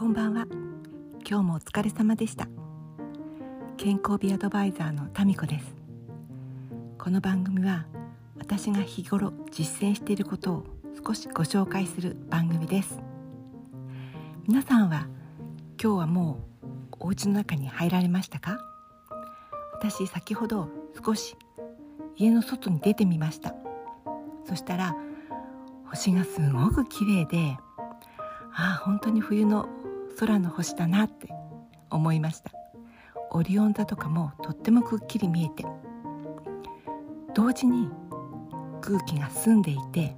こんばんは。今日もお疲れ様でした。健康美アドバイザーのタミコです。この番組は私が日頃実践していることを少しご紹介する番組です。皆さんは今日はもうお家の中に入られましたか？私先ほど少し家の外に出てみました。そしたら星がすごく綺麗でああ本当に冬の空の星だなって思いました。オリオン座とかもとってもくっきり見えて同時に空気が澄んでいて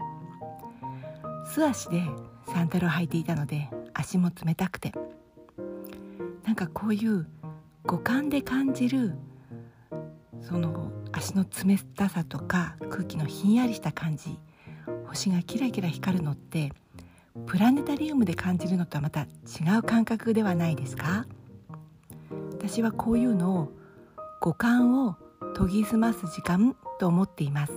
素足でサンダルを履いていたので足も冷たくてなんかこういう五感で感じるその足の冷たさとか空気のひんやりした感じ星がキラキラ光るのってプラネタリウムで感じるのとはまた違う感覚ではないですか？私はこういうのを五感を研ぎ澄ます時間と思っています。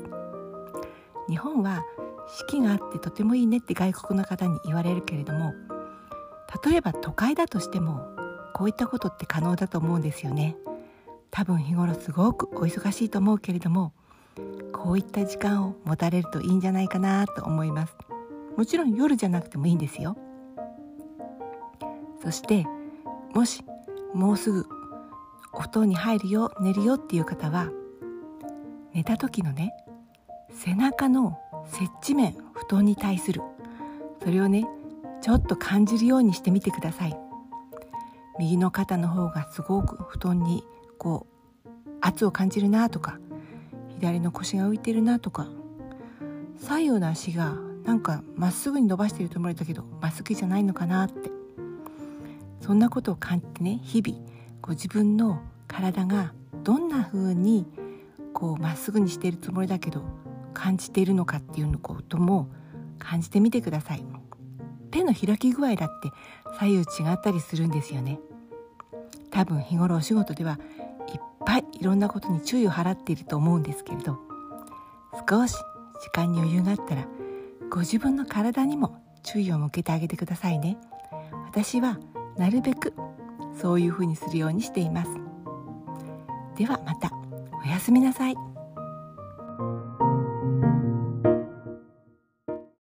日本は四季があってとてもいいねって外国の方に言われるけれども例えば都会だとしてもこういったことって可能だと思うんですよね。多分日頃すごくお忙しいと思うけれどもこういった時間を持たれるといいんじゃないかなと思います。もちろん夜じゃなくてもいいんですよ。そしてもしもうすぐお布団に入るよ寝るよっていう方は寝た時のね背中の接地面布団に対するそれをねちょっと感じるようにしてみてください。右の肩の方がすごく布団にこう圧を感じるなとか左の腰が浮いてるなとか左右の足がなんかまっすぐに伸ばしてると思われたけどまっすぐじゃないのかなって。そんなことを感じてね日々こ自分の体がどんな風にこうまっすぐにしているつもりだけど感じているのかっていうのことも感じてみてください。手の開き具合だって左右違ったりするんですよね。多分日頃お仕事ではいっぱいいろんなことに注意を払っていると思うんですけれど少し時間に余裕があったらご自分の体にも注意を向けてあげてくださいね。私はなるべくそういう風にするようにしています。ではまた。おやすみなさい。